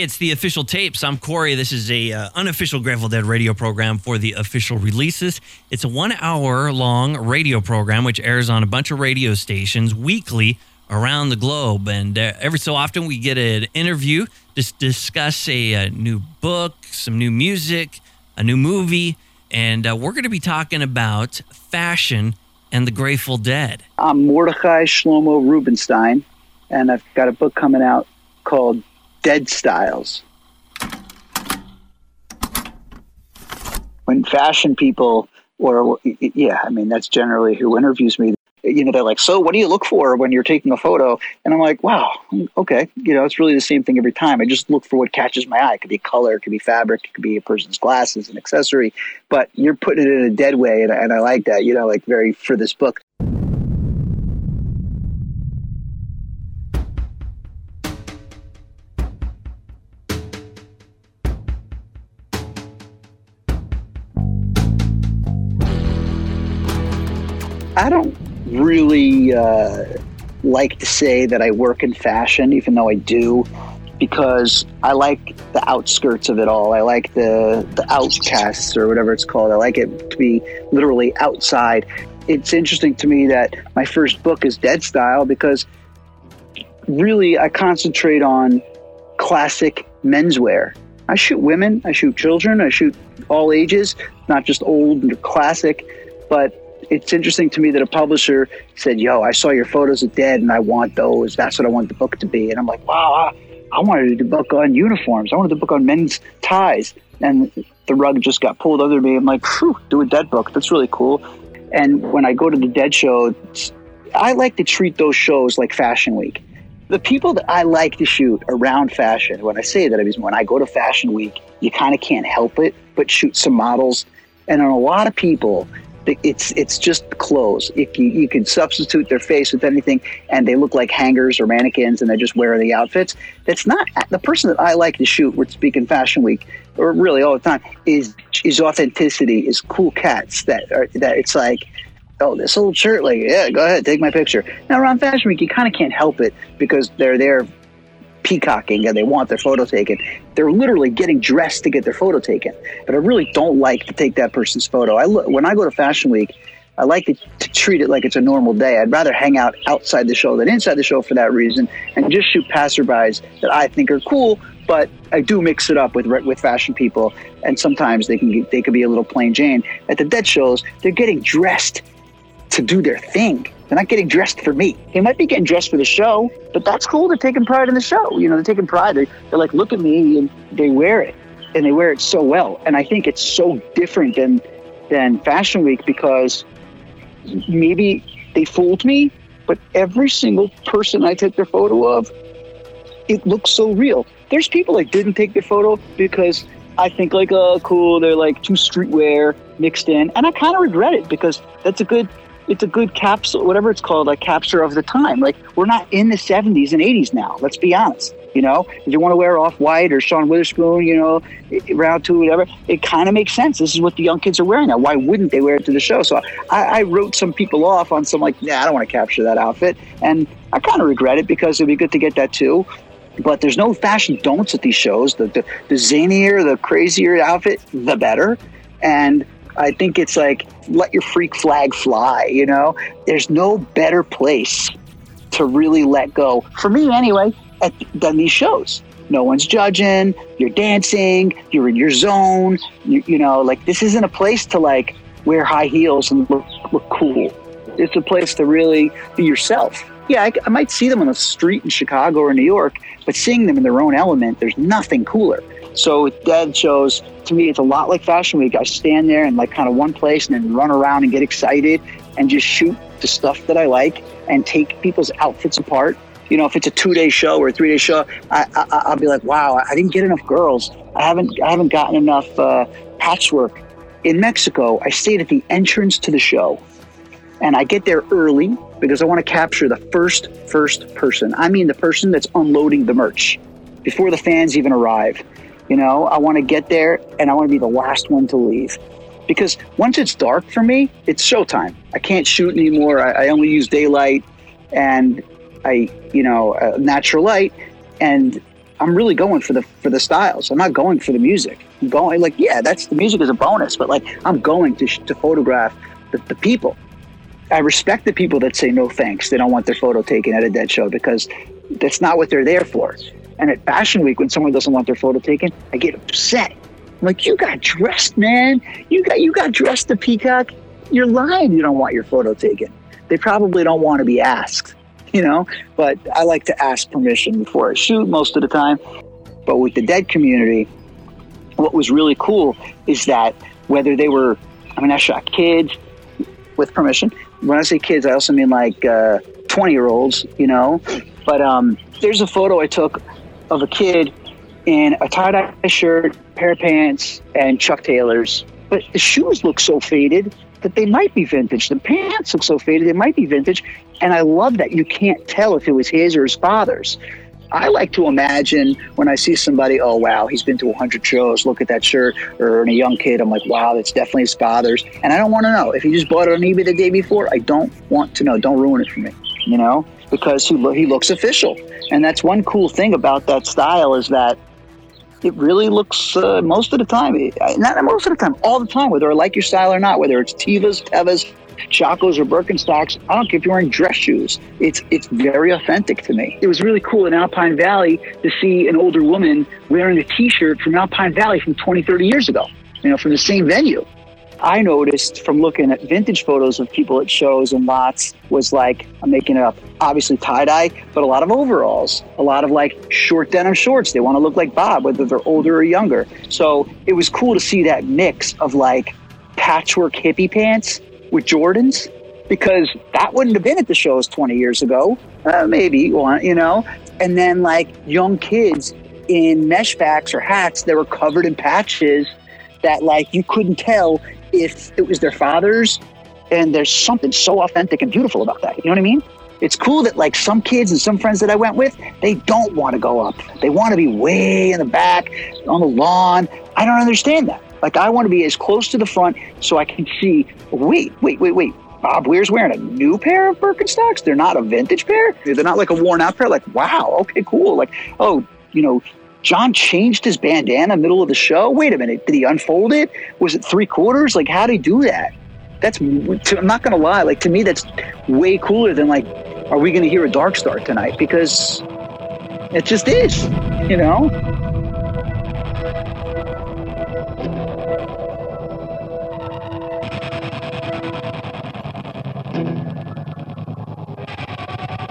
It's the official tapes. I'm Corey. This is a uh, unofficial Grateful Dead radio program for the official releases. It's a one hour long radio program which airs on a bunch of radio stations weekly around the globe. And uh, every so often we get an interview to discuss a, a, new book, some new music, a new movie, and uh, we're going to be talking about fashion and the Grateful Dead. I'm Mordechai Shlomo Rubinstein, and I've got a book coming out called Dead Styles. When fashion people, or yeah, I mean, that's generally who interviews me. You know, they're like, So, what do you look for when you're taking a photo? And I'm like, Wow, okay. You know, it's really the same thing every time. I just look for what catches my eye. It could be color, it could be fabric, it could be a person's glasses, an accessory, but you're putting it in a dead way. And, and I like that, you know, like very for this book. I don't really uh, like to say that I work in fashion, even though I do, because I like the outskirts of it all. I like the the outcasts or whatever it's called. I like it to be literally outside. It's interesting to me that my first book is Dead Style because really I concentrate on classic menswear. I shoot women, I shoot children, I shoot all ages, not just old and classic, but it's interesting to me that a publisher said, "Yo, I saw your photos of Dead, and I want those. That's what I want the book to be." And I'm like, "Wow, I, I wanted the book on uniforms. I wanted the book on men's ties." And the rug just got pulled under me. I'm like, "Phew, do a Dead book. That's really cool." And when I go to the Dead show, I like to treat those shows like Fashion Week. The people that I like to shoot around fashion, when I say that, I mean when I go to Fashion Week, you kind of can't help it but shoot some models. And on a lot of people, it's it's just clothes. If you, you can substitute their face with anything, and they look like hangers or mannequins, and they're just wear the outfits. That's not the person that I like to shoot. We're speaking Fashion Week, or really all the time. Is is authenticity? Is cool cats that are that it's like. Oh, this old shirt, like, yeah, go ahead, take my picture. Now, around Fashion Week, you kind of can't help it because they're there peacocking and they want their photo taken. They're literally getting dressed to get their photo taken. But I really don't like to take that person's photo. I look, when I go to Fashion Week, I like to, to, treat it like it's a normal day. I'd rather hang out outside the show than inside the show for that reason, and just shoot passerbys that I think are cool. But I do mix it up with with fashion people, and sometimes they can they can be a little plain Jane. At the dead shows, they're getting dressed to do their thing. They're not getting dressed for me. They might be getting dressed for the show, but that's cool. They're taking pride in the show. You know, they're taking pride. They're, they're like, look at me, and they wear it, and they wear it so well. And I think it's so different than than Fashion Week because maybe they fooled me, but every single person I took their photo of, it looks so real. There's people that didn't take their photo because I think like, oh, cool, they're like too streetwear mixed in, and I kind of regret it because that's a good it's a good capsule, whatever it's called, a capture of the time. Like we're not in the 70s and 80s now. Let's be honest. You know, if you want to wear off white or Sean Wotherspoon, you know, round two, whatever, it kind of makes sense. This is what the young kids are wearing now. Why wouldn't they wear it to the show? So I, I wrote some people off on some like, yeah, I don't want to capture that outfit, and I kind of regret it because it'd be good to get that too. But there's no fashion don'ts at these shows. The, the the zanier, the crazier outfit, the better. And I think it's like let your freak flag fly, you know? There's no better place to really let go, for me anyway, at, than these shows. No one's judging, you're dancing, you're in your zone, you, you know, like this isn't a place to like wear high heels and look, look cool. It's a place to really be yourself. Yeah, I, I might see them on the street in Chicago or New York, but seeing them in their own element, there's nothing cooler. So with dead shows, to me, it's a lot like Fashion Week. I stand there in like kind of one place and then run around and get excited and just shoot the stuff that I like and take people's outfits apart. You know, if it's a two-day show or a three-day show, I, will be like, "Wow, I didn't get enough girls. I haven't, I haven't gotten enough uh, patchwork." In Mexico, I stayed at the entrance to the show, and I get there early because I want to capture the first first person. I mean, the person that's unloading the merch before the fans even arrive. You know, I want to get there and I want to be the last one to leave. Because once it's dark for me, it's showtime. I can't shoot anymore. I, I only use daylight and I, you know, uh, natural light. And I'm really going for the for the styles. I'm not going for the music. I'm going like yeah, that's the music is a bonus, but like I'm going to to photograph the, the people. I respect the people that say no thanks. They don't want their photo taken at a dead show because that's not what they're there for. And at Fashion Week, when someone doesn't want their photo taken, I get upset. I'm like, you got dressed, man. You got you got dressed to peacock. You're lying. You don't want your photo taken. They probably don't want to be asked, you know. But I like to ask permission before I shoot most of the time. But with the dead community, what was really cool is that whether they were, I mean, I shot kids with permission. When I say kids, I also mean like 20 uh, year olds, you know. But um, there's a photo I took of a kid in a tie dye shirt, pair of pants, and Chuck Taylors. But the shoes look so faded that they might be vintage. The pants look so faded, they might be vintage. And I love that you can't tell if it was his or his father's. I like to imagine when I see somebody, oh, wow, he's been to 100 shows, look at that shirt, or in a young kid, I'm like, wow, that's definitely his father's. And I don't want to know. If he just bought it on eBay the day before, I don't want to know. Don't ruin it for me, you know, because he, lo- he looks official. And that's one cool thing about that style is that it really looks uh, most of the time, not most of the time, all the time, whether I like your style or not, whether it's Tevas, Tevas, Chacos or Birkenstocks. I don't care if you're wearing dress shoes. It's it's very authentic to me. It was really cool in Alpine Valley to see an older woman wearing a T-shirt from Alpine Valley from 20, 30 years ago. You know, from the same venue. I noticed from looking at vintage photos of people at shows and lots was like, I'm making it up, obviously tie dye, but a lot of overalls, a lot of like short denim shorts. They want to look like Bob, whether they're older or younger. So it was cool to see that mix of like patchwork hippie pants with Jordans because that wouldn't have been at the shows 20 years ago. Uh, maybe, you know, and then like young kids in mesh packs or hats that were covered in patches that like you couldn't tell if it was their father's. And there's something so authentic and beautiful about that. You know what I mean? It's cool that like some kids and some friends that I went with, they don't want to go up. They want to be way in the back on the lawn. I don't understand that. Like I want to be as close to the front so I can see. Wait, wait, wait, wait. Bob Weir's wearing a new pair of Birkenstocks. They're not a vintage pair. They're not like a worn out pair. Like wow, okay, cool. Like oh, you know, John changed his bandana middle of the show. Wait a minute, did he unfold it? Was it three quarters? Like, how did he do that? That's I'm not gonna lie. Like to me, that's way cooler than like, are we gonna hear a Dark Star tonight? Because it just is, you know.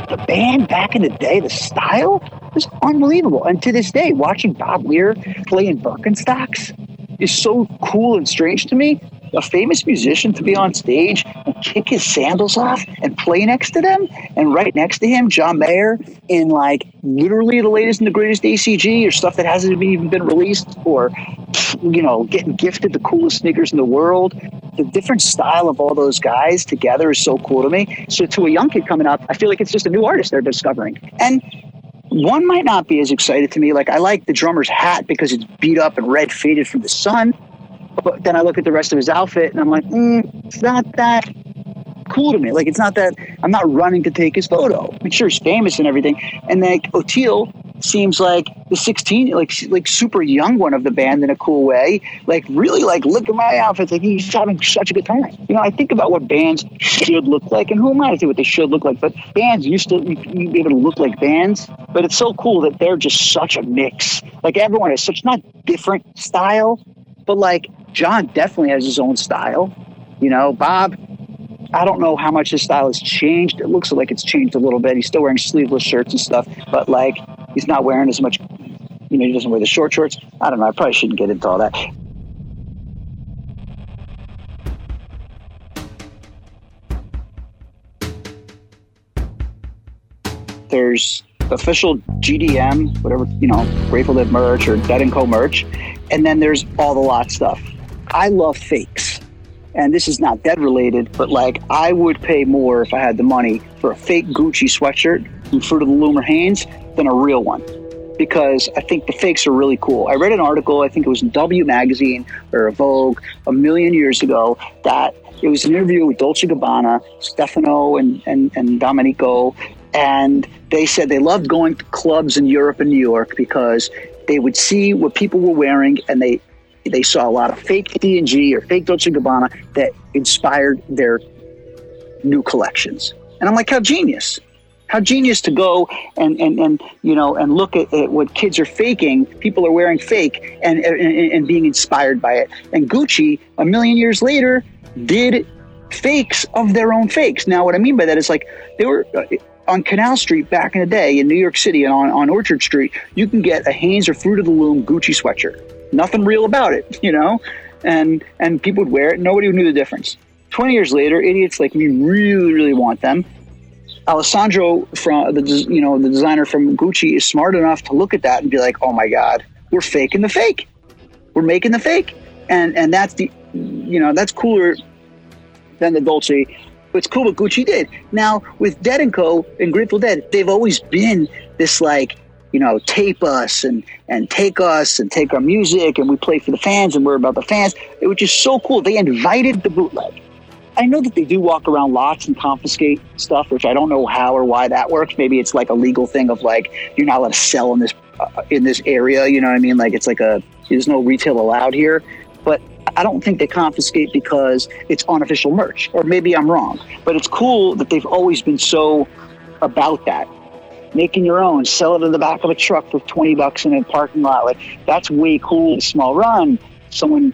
The band back in the day, the style, was unbelievable. And to this day, watching Bob Weir play in Birkenstocks is so cool and strange to me. A famous musician to be on stage and kick his sandals off and play next to them, and right next to him, John Mayer in like literally the latest and the greatest ACG or stuff that hasn't even been released, or you know, getting gifted the coolest sneakers in the world. The different style of all those guys together is so cool to me. So to a young kid coming up, I feel like it's just a new artist they're discovering. And one might not be as excited to me. Like I like the drummer's hat because it's beat up and red, faded from the sun. But then I look at the rest of his outfit and I'm like, mm, it's not that cool to me. Like it's not that I'm not running to take his photo. I mean, sure, he's famous and everything. And like Oteil seems like the 16, like like super young one of the band in a cool way. Like really, like look at my outfits. Like he's having such a good time. You know, I think about what bands should look like, and who am I to say what they should look like? But bands used to be able to look like bands. But it's so cool that they're just such a mix. Like everyone has such not different style, but like John definitely has his own style. You know, Bob I don't know how much his style has changed. It looks like it's changed a little bit. He's still wearing sleeveless shirts and stuff, but like he's not wearing as much. You know, he doesn't wear the short shorts. I don't know. I probably shouldn't get into all that. There's official GDM, whatever you know, Grateful Dead merch or Dead and Co merch, and then there's all the lot stuff. I love fakes and this is not dead related, but like I would pay more if I had the money for a fake Gucci sweatshirt from Fruit of the Loom or Hanes than a real one because I think the fakes are really cool. I read an article, I think it was in W Magazine or Vogue a million years ago, that it was an interview with Dolce Gabbana, Stefano, and, and, and Domenico. and they said they loved going to clubs in Europe and New York because they would see what people were wearing and they they saw a lot of fake D&G or fake Dolce & Gabbana that inspired their new collections. And I'm like, how genius. How genius to go and, and, and you know and look at, at what kids are faking, people are wearing fake and, and, and being inspired by it. And Gucci, a million years later, did fakes of their own fakes. Now, what I mean by that is like they were uh, on Canal Street back in the day in New York City and on, on Orchard Street, you can get a Hanes or Fruit of the Loom Gucci sweatshirt. Nothing real about it, you know? And and people would wear it. Nobody would knew the difference. 20 years later, idiots like me really, really want them. Alessandro from the you know the designer from Gucci is smart enough to look at that and be like, "Oh my God, we're faking the fake. We're making the fake," and and that's the you know that's cooler than the Dolce it's cool what Gucci did. Now with Dead and Co. and Grateful Dead, they've always been this like, you know, tape us and and take us and take our music and we play for the fans and we're about the fans, which is so cool. They invited the bootleg. I know that they do walk around lots and confiscate stuff, which I don't know how or why that works. Maybe it's like a legal thing of like you're not allowed to sell in this uh, in this area. You know what I mean? Like it's like a there's no retail allowed here. But I don't think they confiscate because it's unofficial merch, or maybe I'm wrong. But it's cool that they've always been so about that. Making your own, sell it in the back of a truck for 20 bucks in a parking lot. Like, that's way cool. Small run. Someone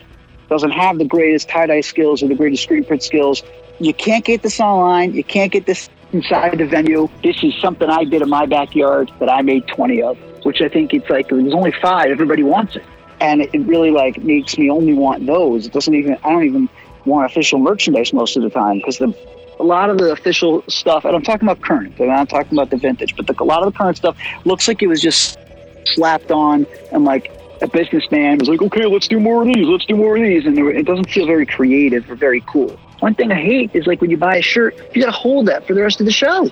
doesn't have the greatest tie dye skills or the greatest screen print skills. You can't get this online. You can't get this inside the venue. This is something I did in my backyard that I made 20 of, which I think it's like there's only five. Everybody wants it and it really like makes me only want those. It doesn't even I don't even want official merchandise most of the time because the a lot of the official stuff, and I'm talking about current, I'm not talking about the vintage, but the, a lot of the current stuff looks like it was just slapped on and like a businessman was like, okay, let's do more of these, let's do more of these. And it doesn't feel very creative or very cool. One thing I hate is like when you buy a shirt, you got to hold that for the rest of the show.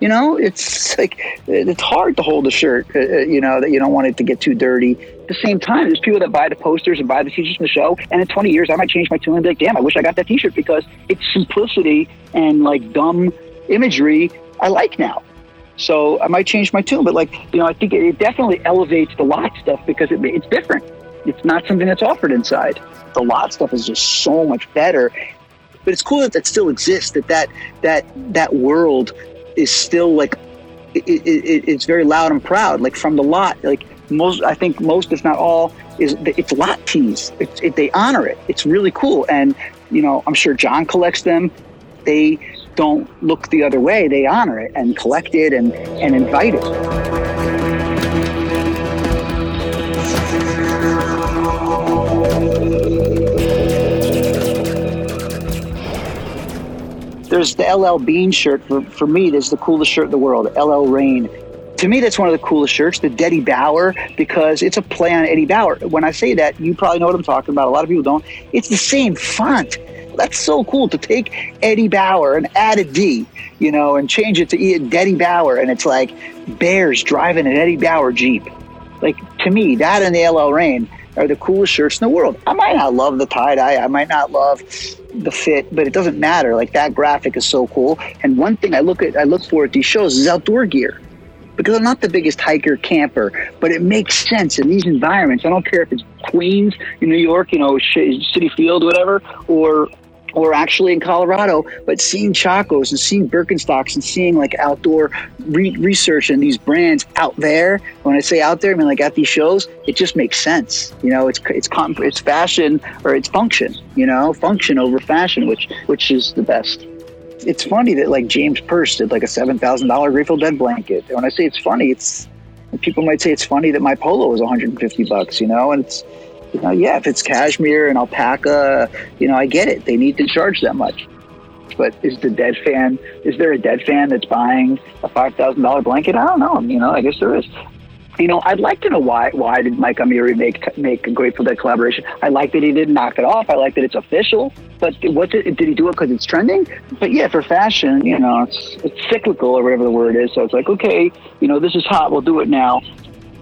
You know, it's like it's hard to hold a shirt, uh, uh, you know, that you don't want it to get too dirty. The same time, there's people that buy the posters and buy the t-shirts from the show, and in 20 years, I might change my tune and be like, damn, I wish I got that t-shirt because it's simplicity and like dumb imagery I like now. So I might change my tune, but like, you know, I think it definitely elevates the lot stuff because it, it's different. It's not something that's offered inside. The lot stuff is just so much better but it's cool that that still exists that that that that world is still like it, it, it's very loud and proud like from the lot like most i think most if not all is it's lot tees it, they honor it. It's really cool. And you know i'm sure john collects them. They don't look the other way. They honor it and collect it and and invite it. There's the LL Bean shirt. For, for me, that's the coolest shirt in the world, LL Rain. To me, that's one of the coolest shirts, the Eddie Bauer, because it's a play on Eddie Bauer. When I say that, you probably know what I'm talking about. A lot of people don't. It's the same font. That's so cool to take Eddie Bauer and add a D, you know, and change it to Eddie Bauer. And it's like Bears driving an Eddie Bauer Jeep. Like, to me, that and the LL Rain are the coolest shirts in the world. I might not love the tie dye. I might not love the fit, but it doesn't matter. Like that graphic is so cool. And one thing I look at, I look for at these shows is outdoor gear because I'm not the biggest hiker camper, but it makes sense in these environments. I don't care if it's Queens New York, you know, Citi Field, whatever, or or actually in Colorado, but seeing Chacos and seeing Birkenstocks and seeing like outdoor re- research and these brands out there. When I say out there, I mean like at these shows, it just makes sense. You know, it's it's it's fashion or it's function. You know, function over fashion, which which is the best. It's funny that like James Perse did like a seven thousand dollar Grateful Dead blanket. And When I say it's funny, it's people might say it's funny that my polo was 150 bucks. You know, and it's you know, yeah, if it's cashmere and alpaca, you know, I get it. They need to charge that much. But is the dead fan? Is there a dead fan that's buying a five thousand dollar blanket? I don't know. You know, I guess there is. You know, I'd like to know why. Why did Mike Amiri make make a Grateful Dead collaboration? I like that he didn't knock it off. I like that it's official. But what did, did he do it because it's trending? But yeah, for fashion, you know, it's it's cyclical or whatever the word is. So it's like, okay, you know, this is hot. We'll do it now.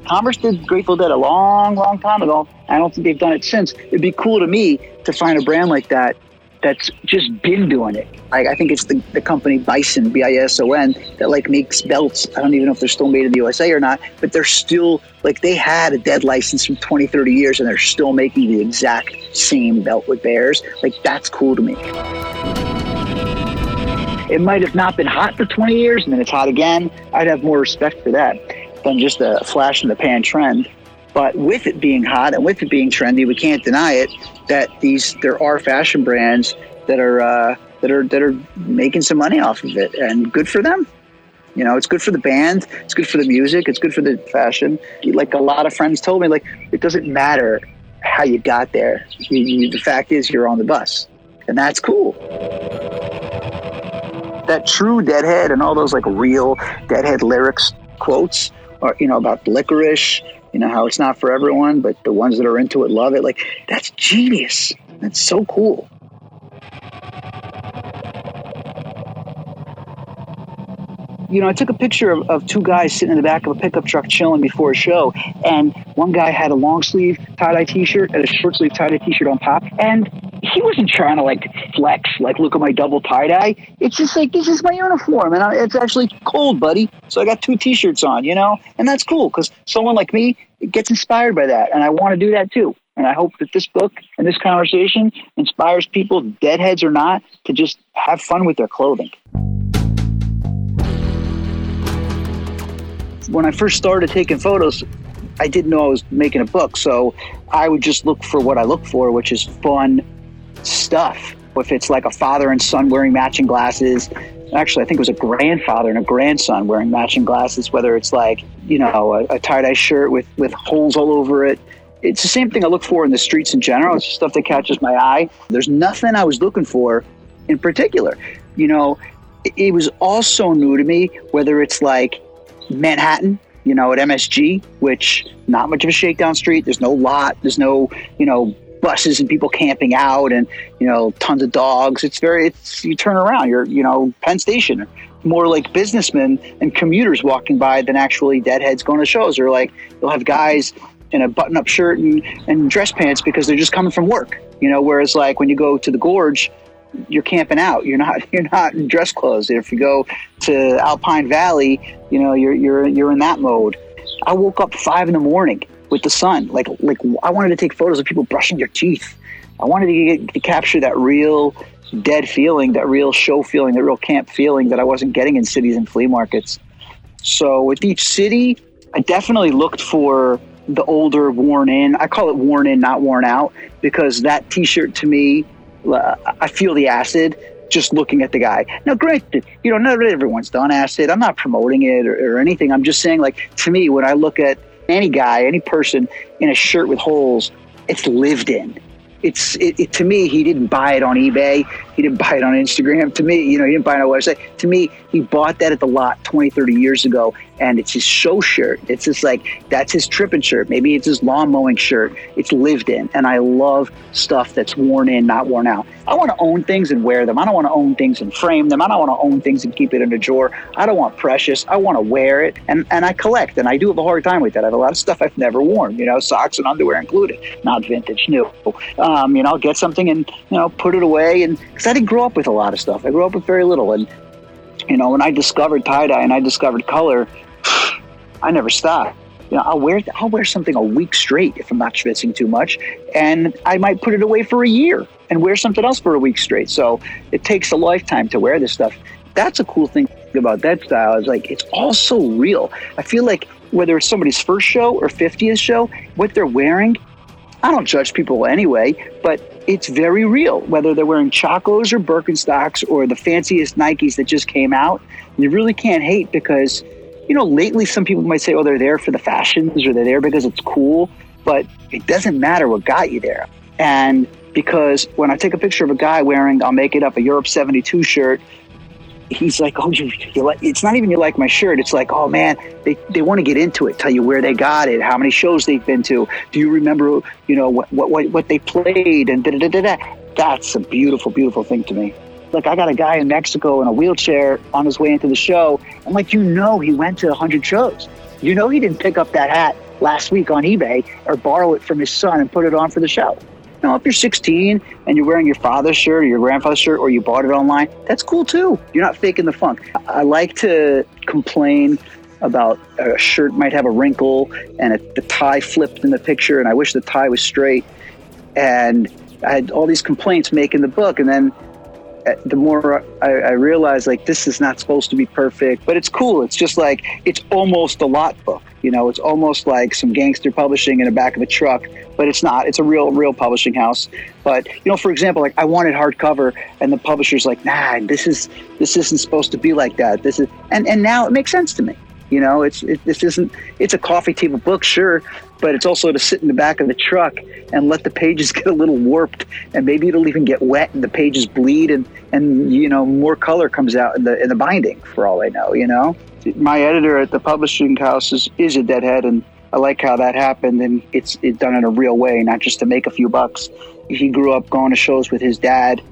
Converse did Grateful Dead a long, long time ago. I don't think they've done it since. It'd be cool to me to find a brand like that that's just been doing it. I, I think it's the, the company Bison, B I S O N, that like makes belts. I don't even know if they're still made in the USA or not, but they're still like they had a dead license from 20, 30 years and they're still making the exact same belt with bears. Like that's cool to me. It might have not been hot for 20 years and then it's hot again. I'd have more respect for that than just a flash in the pan trend. But with it being hot and with it being trendy, we can't deny it that these there are fashion brands that are uh, that are that are making some money off of it, and good for them. You know, it's good for the band, it's good for the music, it's good for the fashion. Like a lot of friends told me, like it doesn't matter how you got there. You, you, the fact is, you're on the bus, and that's cool. That true Deadhead and all those like real Deadhead lyrics quotes are you know about licorice you know how it's not for everyone but the ones that are into it love it. Like that's genius. That's so cool. You know, I took a picture of, of, two guys sitting in the back of a pickup truck chilling before a show, and one guy had a long sleeve tie dye t shirt and a short sleeve tie dye t shirt on top, and he wasn't trying to like flex, like look at my double tie dye. It's just like this is my uniform, and I, it's actually cold, buddy. So I got two t shirts on, you know, and that's cool because someone like me gets inspired by that, and I want to do that too. And I hope that this book and this conversation inspires people, deadheads or not, to just have fun with their clothing. when I first started taking photos, I didn't know I was making a book. So I would just look for what I look for, which is fun stuff. If it's like a father and son wearing matching glasses, actually, I think it was a grandfather and a grandson wearing matching glasses, whether it's like, you know, a, a tie dye shirt with, with holes all over it. It's the same thing I look for in the streets in general. It's stuff that catches my eye. There's nothing I was looking for in particular. You know, it, it was also new to me, whether it's like, Manhattan, you know, at MSG, which not much of a shakedown street. There's no lot. There's no, you know, buses and people camping out and, you know, tons of dogs. It's very, it's, you turn around, you're, you know, Penn Station, more like businessmen and commuters walking by than actually deadheads going to shows. Or like, you'll have guys in a button up shirt and, and dress pants because they're just coming from work, you know, whereas like when you go to the gorge, you're camping out. You're not you're not in dress clothes. If you go to Alpine Valley, you know you're you're you're in that mode. I woke up five in the morning with the sun. Like like I wanted to take photos of people brushing their teeth. I wanted to, get, to capture that real dead feeling, that real show feeling, that real camp feeling that I wasn't getting in cities and flea markets. So with each city, I definitely looked for the older, worn in. I call it worn in, not worn out, because that T-shirt to me I feel the acid just looking at the guy. Now, granted, you know, not everyone's done acid. I'm not promoting it or, or, anything. I'm just saying, like, to me, when I look at any guy, any person in a shirt with holes, it's lived in. It's it, it, to me he didn't buy it on ebay he didn't buy it on instagram. To me you know he didn't buy it on a website. To me he bought that at the lot 20 30 years ago and it's his show shirt. It's just like that's his tripping shirt. Maybe it's his lawn mowing shirt. It's lived in and i love stuff that's worn in not worn out. I want to own things and wear them. I don't want to own things and frame them. I don't want to own things and keep it in a drawer. I don't want precious. I want to wear it and and i collect and i do have a hard time with that. I have a lot of stuff i've never worn you know socks and underwear included. Not vintage new. Um, you know, I'll get something and you know put it away. And I didn't grow up with a lot of stuff, I grew up with very little. And you know, when I discovered tie dye and I discovered color, I never stopped. You know, I'll wear I'll wear something a week straight if I'm not schwitzing too much, and I might put it away for a year and wear something else for a week straight. So it takes a lifetime to wear this stuff. That's a cool thing about that style is like it's all so real. I feel like whether it's somebody's first show or 50th show, what they're wearing I don't judge people anyway, but it's very real. Whether they're wearing Chacos or Birkenstocks or the fanciest Nikes that just came out, you really can't hate because, you know, lately some people might say, oh, they're there for the fashions or they're there because it's cool, but it doesn't matter what got you there. And because when I take a picture of a guy wearing, I'll make it up, a Europe 72 shirt he's like, oh, you, you like, it's not even you like my shirt. It's like, oh man, they, they want to get into it, tell you where they got it, how many shows they've been to. Do you remember, you know, what, what, what they played and da da da da. That's a beautiful, beautiful thing to me. Like I got a guy in Mexico in a wheelchair on his way into the show. I'm like, you know, he went to 100 shows. You know, he didn't pick up that hat last week on eBay or borrow it from his son and put it on for the show. Know, if you're 16 and you're wearing your father's shirt or your grandfather's shirt or you bought it online, that's cool too. You're not faking the funk. I like to complain about a shirt might have a wrinkle and a, the tie flipped in the picture, and I wish the tie was straight. And I had all these complaints making the book, and then Uh, the more I, I realized, like, this is not supposed to be perfect, but it's cool. It's just like it's almost a lot book. You know, it's almost like some gangster publishing in the back of a truck, but it's not. It's a real, real publishing house. But you know, for example, like I wanted hardcover, and the publisher's like, "Nah, this is this isn't supposed to be like that. This is," and and now it makes sense to me. You know, it's it, this isn't. It's a coffee table book, sure, but it's also to sit in the back of the truck and let the pages get a little warped, and maybe it'll even get wet, and the pages bleed, and and you know more color comes out in the in the binding. For all I know, you know my editor at the publishing house is, is a deadhead, and I like how that happened, and it's it done in a real way, not just to make a few bucks. He grew up going to shows with his dad,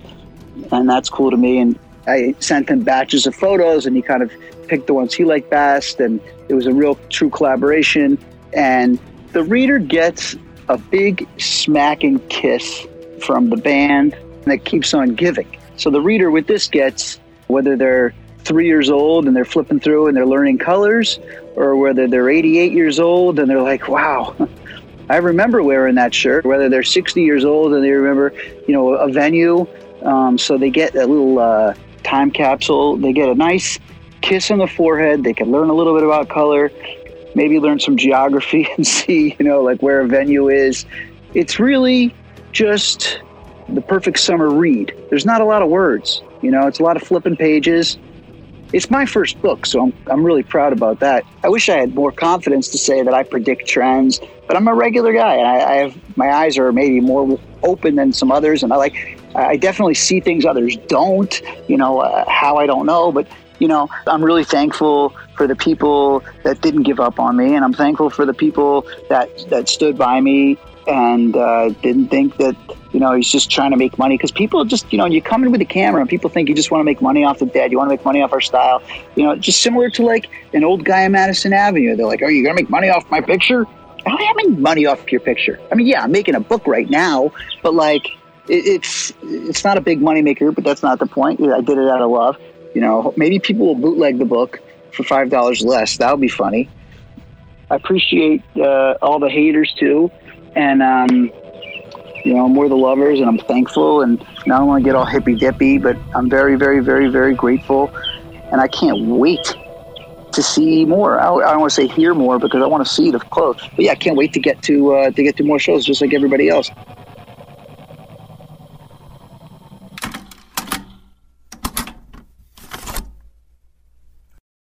and that's cool to me. And I sent him batches of photos, and he kind of picked the ones he liked best, and it was a real true collaboration. And the reader gets a big smacking kiss from the band that keeps on giving. So the reader with this gets whether they're three years old and they're flipping through and they're learning colors, or whether they're 88 years old and they're like, wow, I remember wearing that shirt, whether they're 60 years old and they remember, you know, a venue. Um, so they get a little uh, time capsule. They get a nice kiss on the forehead. They can learn a little bit about color, maybe learn some geography and see, you know, like where a venue is. It's really just the perfect summer read. There's not a lot of words, you know, it's a lot of flipping pages it's my first book, so I'm, I'm really proud about that. I wish I had more confidence to say that I predict trends, but I'm a regular guy, and I, I have my eyes are maybe more open than some others, and I like I definitely see things others don't. You know uh, how I don't know, but you know I'm really thankful for the people that didn't give up on me, and I'm thankful for the people that that stood by me and uh, didn't think that you know he's just trying to make money. Because people just you know you come in with a camera and people think you just want to make money off the dead you want to make money off our style. You know just similar to like an old guy on madison avenue. They're like are you gonna make money off my picture? I am making money off your picture. I mean yeah i'm making a book right now but like it, it's it's not a big money maker but that's not the point. I did it out of love you know maybe people will bootleg the book for five dollars less that would be funny i appreciate uh, all the haters too and um, you know, we're the lovers, and I'm thankful. And I don't want to get all hippy dippy, but I'm very, very, very, very grateful, and I can't wait to see more. I, I don't want to say hear more because I want to see it up close. But yeah, I can't wait to get to uh, to get to more shows, just like everybody else.